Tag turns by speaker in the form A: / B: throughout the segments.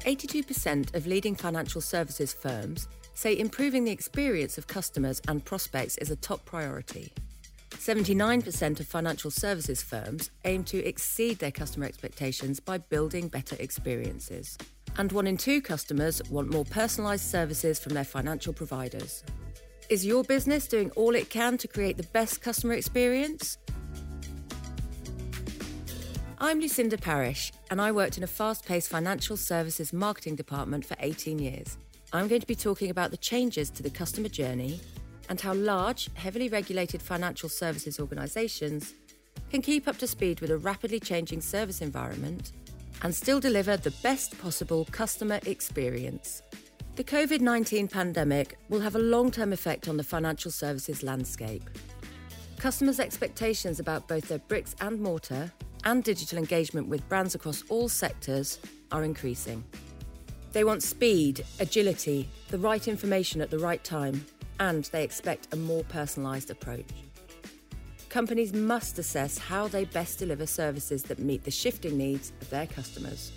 A: 82% of leading financial services firms say improving the experience of customers and prospects is a top priority. 79% of financial services firms aim to exceed their customer expectations by building better experiences. And one in two customers want more personalised services from their financial providers. Is your business doing all it can to create the best customer experience? I'm Lucinda Parish, and I worked in a fast paced financial services marketing department for 18 years. I'm going to be talking about the changes to the customer journey and how large, heavily regulated financial services organisations can keep up to speed with a rapidly changing service environment and still deliver the best possible customer experience. The COVID 19 pandemic will have a long term effect on the financial services landscape. Customers' expectations about both their bricks and mortar and digital engagement with brands across all sectors are increasing. They want speed, agility, the right information at the right time, and they expect a more personalised approach. Companies must assess how they best deliver services that meet the shifting needs of their customers.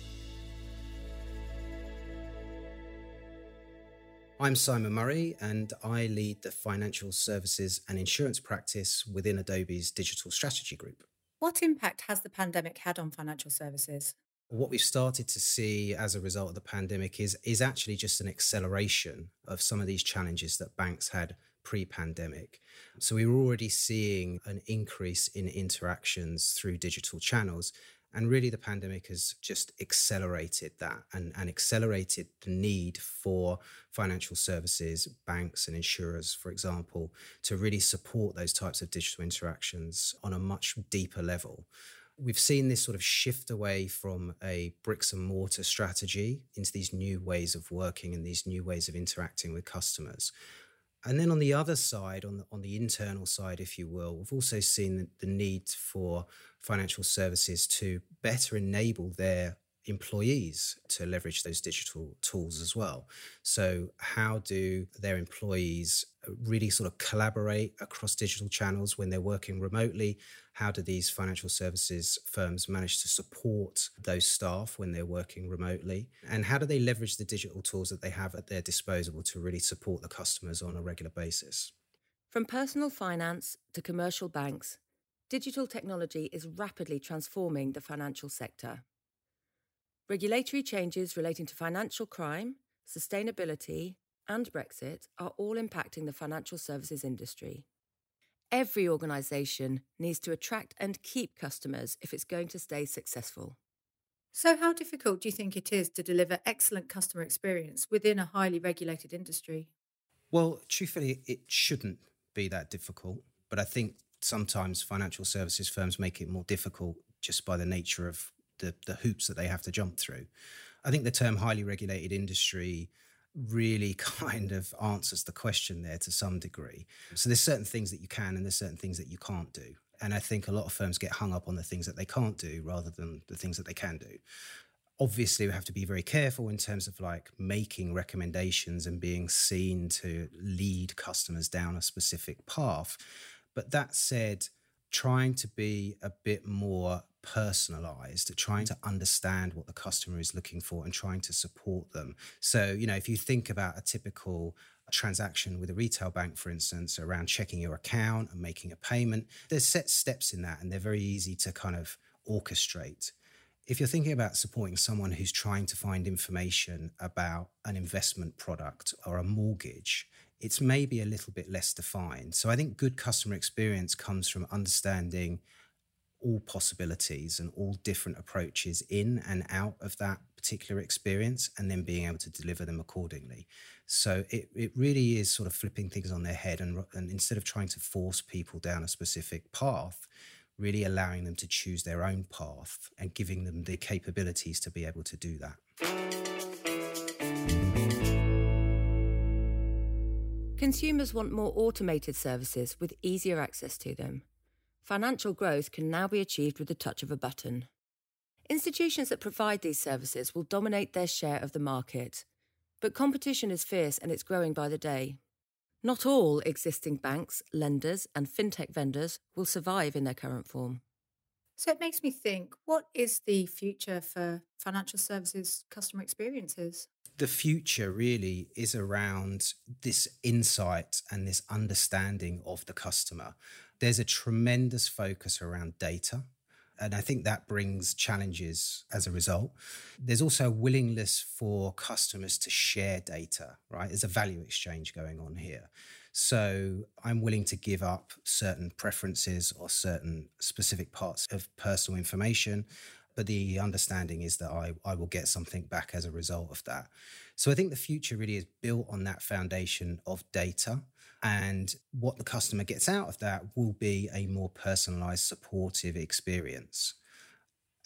B: I'm Simon Murray, and I lead the financial services and insurance practice within Adobe's digital strategy group.
C: What impact has the pandemic had on financial services?
B: what we've started to see as a result of the pandemic is is actually just an acceleration of some of these challenges that banks had pre-pandemic. So we were already seeing an increase in interactions through digital channels. And really, the pandemic has just accelerated that and, and accelerated the need for financial services, banks, and insurers, for example, to really support those types of digital interactions on a much deeper level. We've seen this sort of shift away from a bricks and mortar strategy into these new ways of working and these new ways of interacting with customers. And then on the other side, on the, on the internal side, if you will, we've also seen the, the need for financial services to better enable their employees to leverage those digital tools as well. So, how do their employees uh, really sort of collaborate across digital channels when they're working remotely? How do these financial services firms manage to support those staff when they're working remotely? And how do they leverage the digital tools that they have at their disposal to really support the customers on a regular basis?
A: From personal finance to commercial banks, digital technology is rapidly transforming the financial sector. Regulatory changes relating to financial crime, sustainability, and Brexit are all impacting the financial services industry. Every organisation needs to attract and keep customers if it's going to stay successful.
C: So, how difficult do you think it is to deliver excellent customer experience within a highly regulated industry?
B: Well, truthfully, it shouldn't be that difficult. But I think sometimes financial services firms make it more difficult just by the nature of the, the hoops that they have to jump through. I think the term highly regulated industry really kind of answers the question there to some degree. So there's certain things that you can and there's certain things that you can't do. And I think a lot of firms get hung up on the things that they can't do rather than the things that they can do. Obviously, we have to be very careful in terms of like making recommendations and being seen to lead customers down a specific path. But that said, trying to be a bit more personalized, trying to understand what the customer is looking for and trying to support them. So, you know, if you think about a typical transaction with a retail bank, for instance, around checking your account and making a payment, there's set steps in that and they're very easy to kind of orchestrate. If you're thinking about supporting someone who's trying to find information about an investment product or a mortgage, it's maybe a little bit less defined. So I think good customer experience comes from understanding all possibilities and all different approaches in and out of that particular experience and then being able to deliver them accordingly. So it, it really is sort of flipping things on their head and, and instead of trying to force people down a specific path, really allowing them to choose their own path and giving them the capabilities to be able to do that.
A: Consumers want more automated services with easier access to them financial growth can now be achieved with the touch of a button. Institutions that provide these services will dominate their share of the market, but competition is fierce and it's growing by the day. Not all existing banks, lenders, and fintech vendors will survive in their current form.
C: So it makes me think what is the future for financial services customer experiences?
B: The future really is around this insight and this understanding of the customer. There's a tremendous focus around data. And I think that brings challenges as a result. There's also a willingness for customers to share data, right? There's a value exchange going on here. So I'm willing to give up certain preferences or certain specific parts of personal information. But the understanding is that I, I will get something back as a result of that. So I think the future really is built on that foundation of data. And what the customer gets out of that will be a more personalized, supportive experience.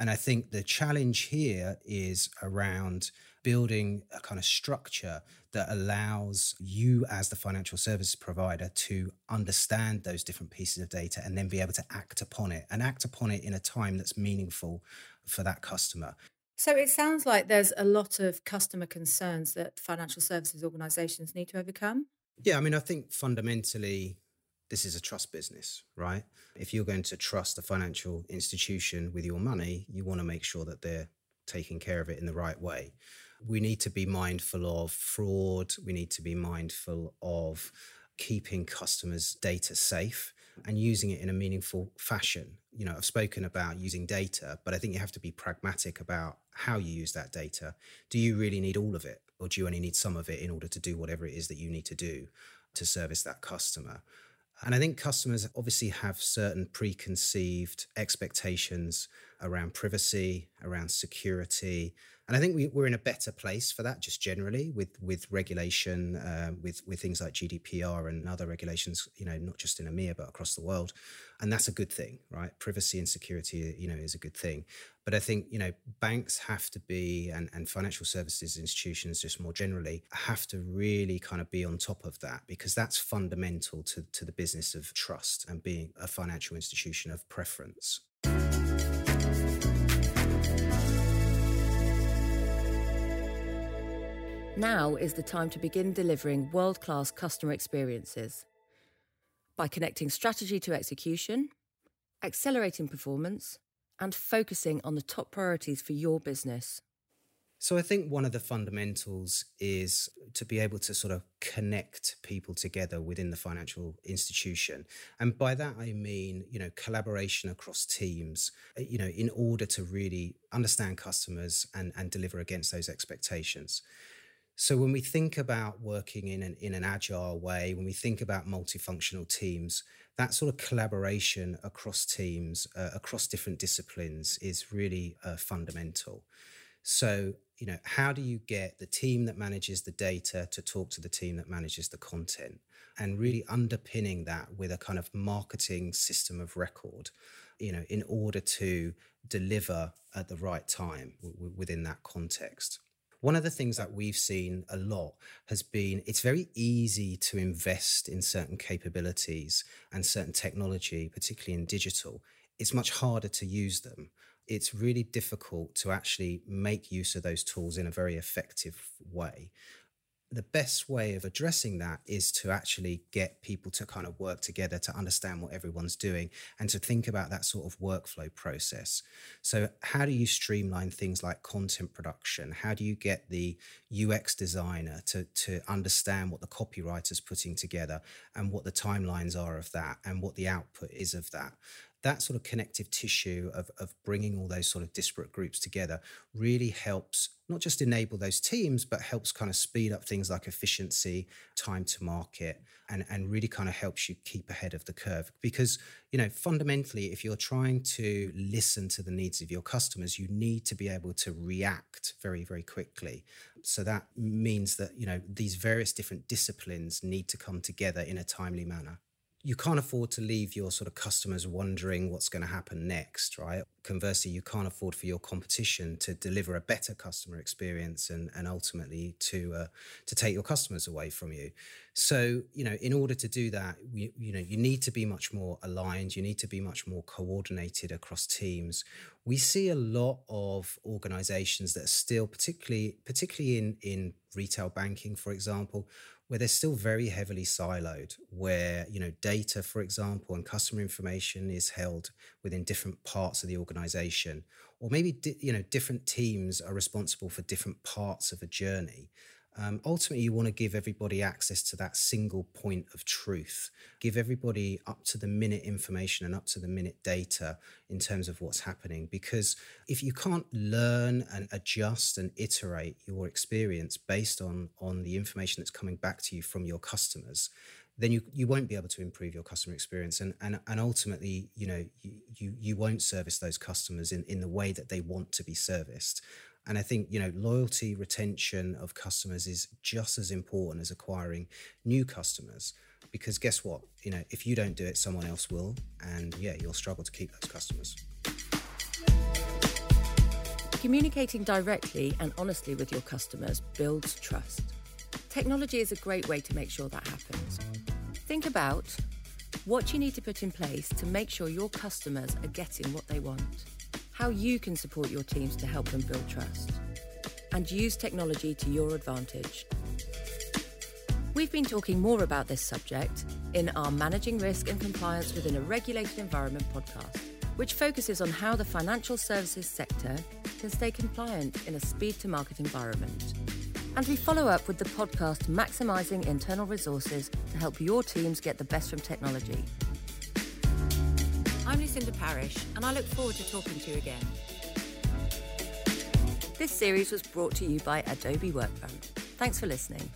B: And I think the challenge here is around building a kind of structure that allows you as the financial service provider to understand those different pieces of data and then be able to act upon it and act upon it in a time that's meaningful for that customer.
C: So it sounds like there's a lot of customer concerns that financial services organizations need to overcome.
B: Yeah, I mean, I think fundamentally, this is a trust business, right? If you're going to trust a financial institution with your money, you want to make sure that they're taking care of it in the right way. We need to be mindful of fraud. We need to be mindful of keeping customers' data safe and using it in a meaningful fashion. You know, I've spoken about using data, but I think you have to be pragmatic about how you use that data. Do you really need all of it, or do you only need some of it in order to do whatever it is that you need to do to service that customer? And I think customers obviously have certain preconceived expectations around privacy, around security. And I think we, are in a better place for that just generally with, with regulation, uh, with, with things like GDPR and other regulations, you know, not just in EMEA, but across the world. And that's a good thing, right? Privacy and security, you know, is a good thing. But I think, you know, banks have to be, and, and financial services institutions just more generally, have to really kind of be on top of that because that's fundamental to, to the business of trust and being a financial institution of preference.
A: Now is the time to begin delivering world class customer experiences. By connecting strategy to execution, accelerating performance, and focusing on the top priorities for your business.
B: So I think one of the fundamentals is to be able to sort of connect people together within the financial institution. And by that I mean, you know, collaboration across teams, uh, you know, in order to really understand customers and, and deliver against those expectations. So when we think about working in an, in an agile way, when we think about multifunctional teams, that sort of collaboration across teams, uh, across different disciplines is really uh, fundamental. So, you know, how do you get the team that manages the data to talk to the team that manages the content? And really underpinning that with a kind of marketing system of record, you know, in order to deliver at the right time w- within that context. One of the things that we've seen a lot has been it's very easy to invest in certain capabilities and certain technology, particularly in digital. It's much harder to use them. It's really difficult to actually make use of those tools in a very effective way the best way of addressing that is to actually get people to kind of work together to understand what everyone's doing and to think about that sort of workflow process. So, how do you streamline things like content production? How do you get the UX designer to, to understand what the copywriter's putting together and what the timelines are of that and what the output is of that? That sort of connective tissue of, of bringing all those sort of disparate groups together really helps not just enable those teams, but helps kind of speed up things like efficiency, time to market, and, and really kind of helps you keep ahead of the curve. Because, you know, fundamentally, if you're trying to listen to the needs of your customers, you need to be able to react very, very quickly. So that means that, you know, these various different disciplines need to come together in a timely manner you can't afford to leave your sort of customers wondering what's going to happen next, right? Conversely, you can't afford for your competition to deliver a better customer experience and, and ultimately to uh, to take your customers away from you. So, you know, in order to do that, you know, you need to be much more aligned. You need to be much more coordinated across teams. We see a lot of organizations that are still, particularly particularly in in retail banking, for example, where they're still very heavily siloed, where you know data, for example, and customer information is held within different parts of the organization, or maybe you know different teams are responsible for different parts of a journey. Um, ultimately, you want to give everybody access to that single point of truth. Give everybody up to the minute information and up to the minute data in terms of what's happening. Because if you can't learn and adjust and iterate your experience based on, on the information that's coming back to you from your customers, then you, you won't be able to improve your customer experience and, and, and ultimately you know you, you, you won't service those customers in, in the way that they want to be serviced and I think, you know, loyalty, retention of customers is just as important as acquiring new customers. Because guess what? You know, if you don't do it, someone else will. And yeah, you'll struggle to keep those customers.
A: Communicating directly and honestly with your customers builds trust. Technology is a great way to make sure that happens. Think about what you need to put in place to make sure your customers are getting what they want how you can support your teams to help them build trust, and use technology to your advantage. We've been talking more about this subject in our Managing Risk and Compliance Within a Regulated Environment podcast, which focuses on how the financial services sector can stay compliant in a speed to market environment. And we follow up with the podcast Maximising Internal Resources to help your teams get the best from technology I'm Lucinda Parish, and I look forward to talking to you again. This series was brought to you by Adobe Workfront. Thanks for listening.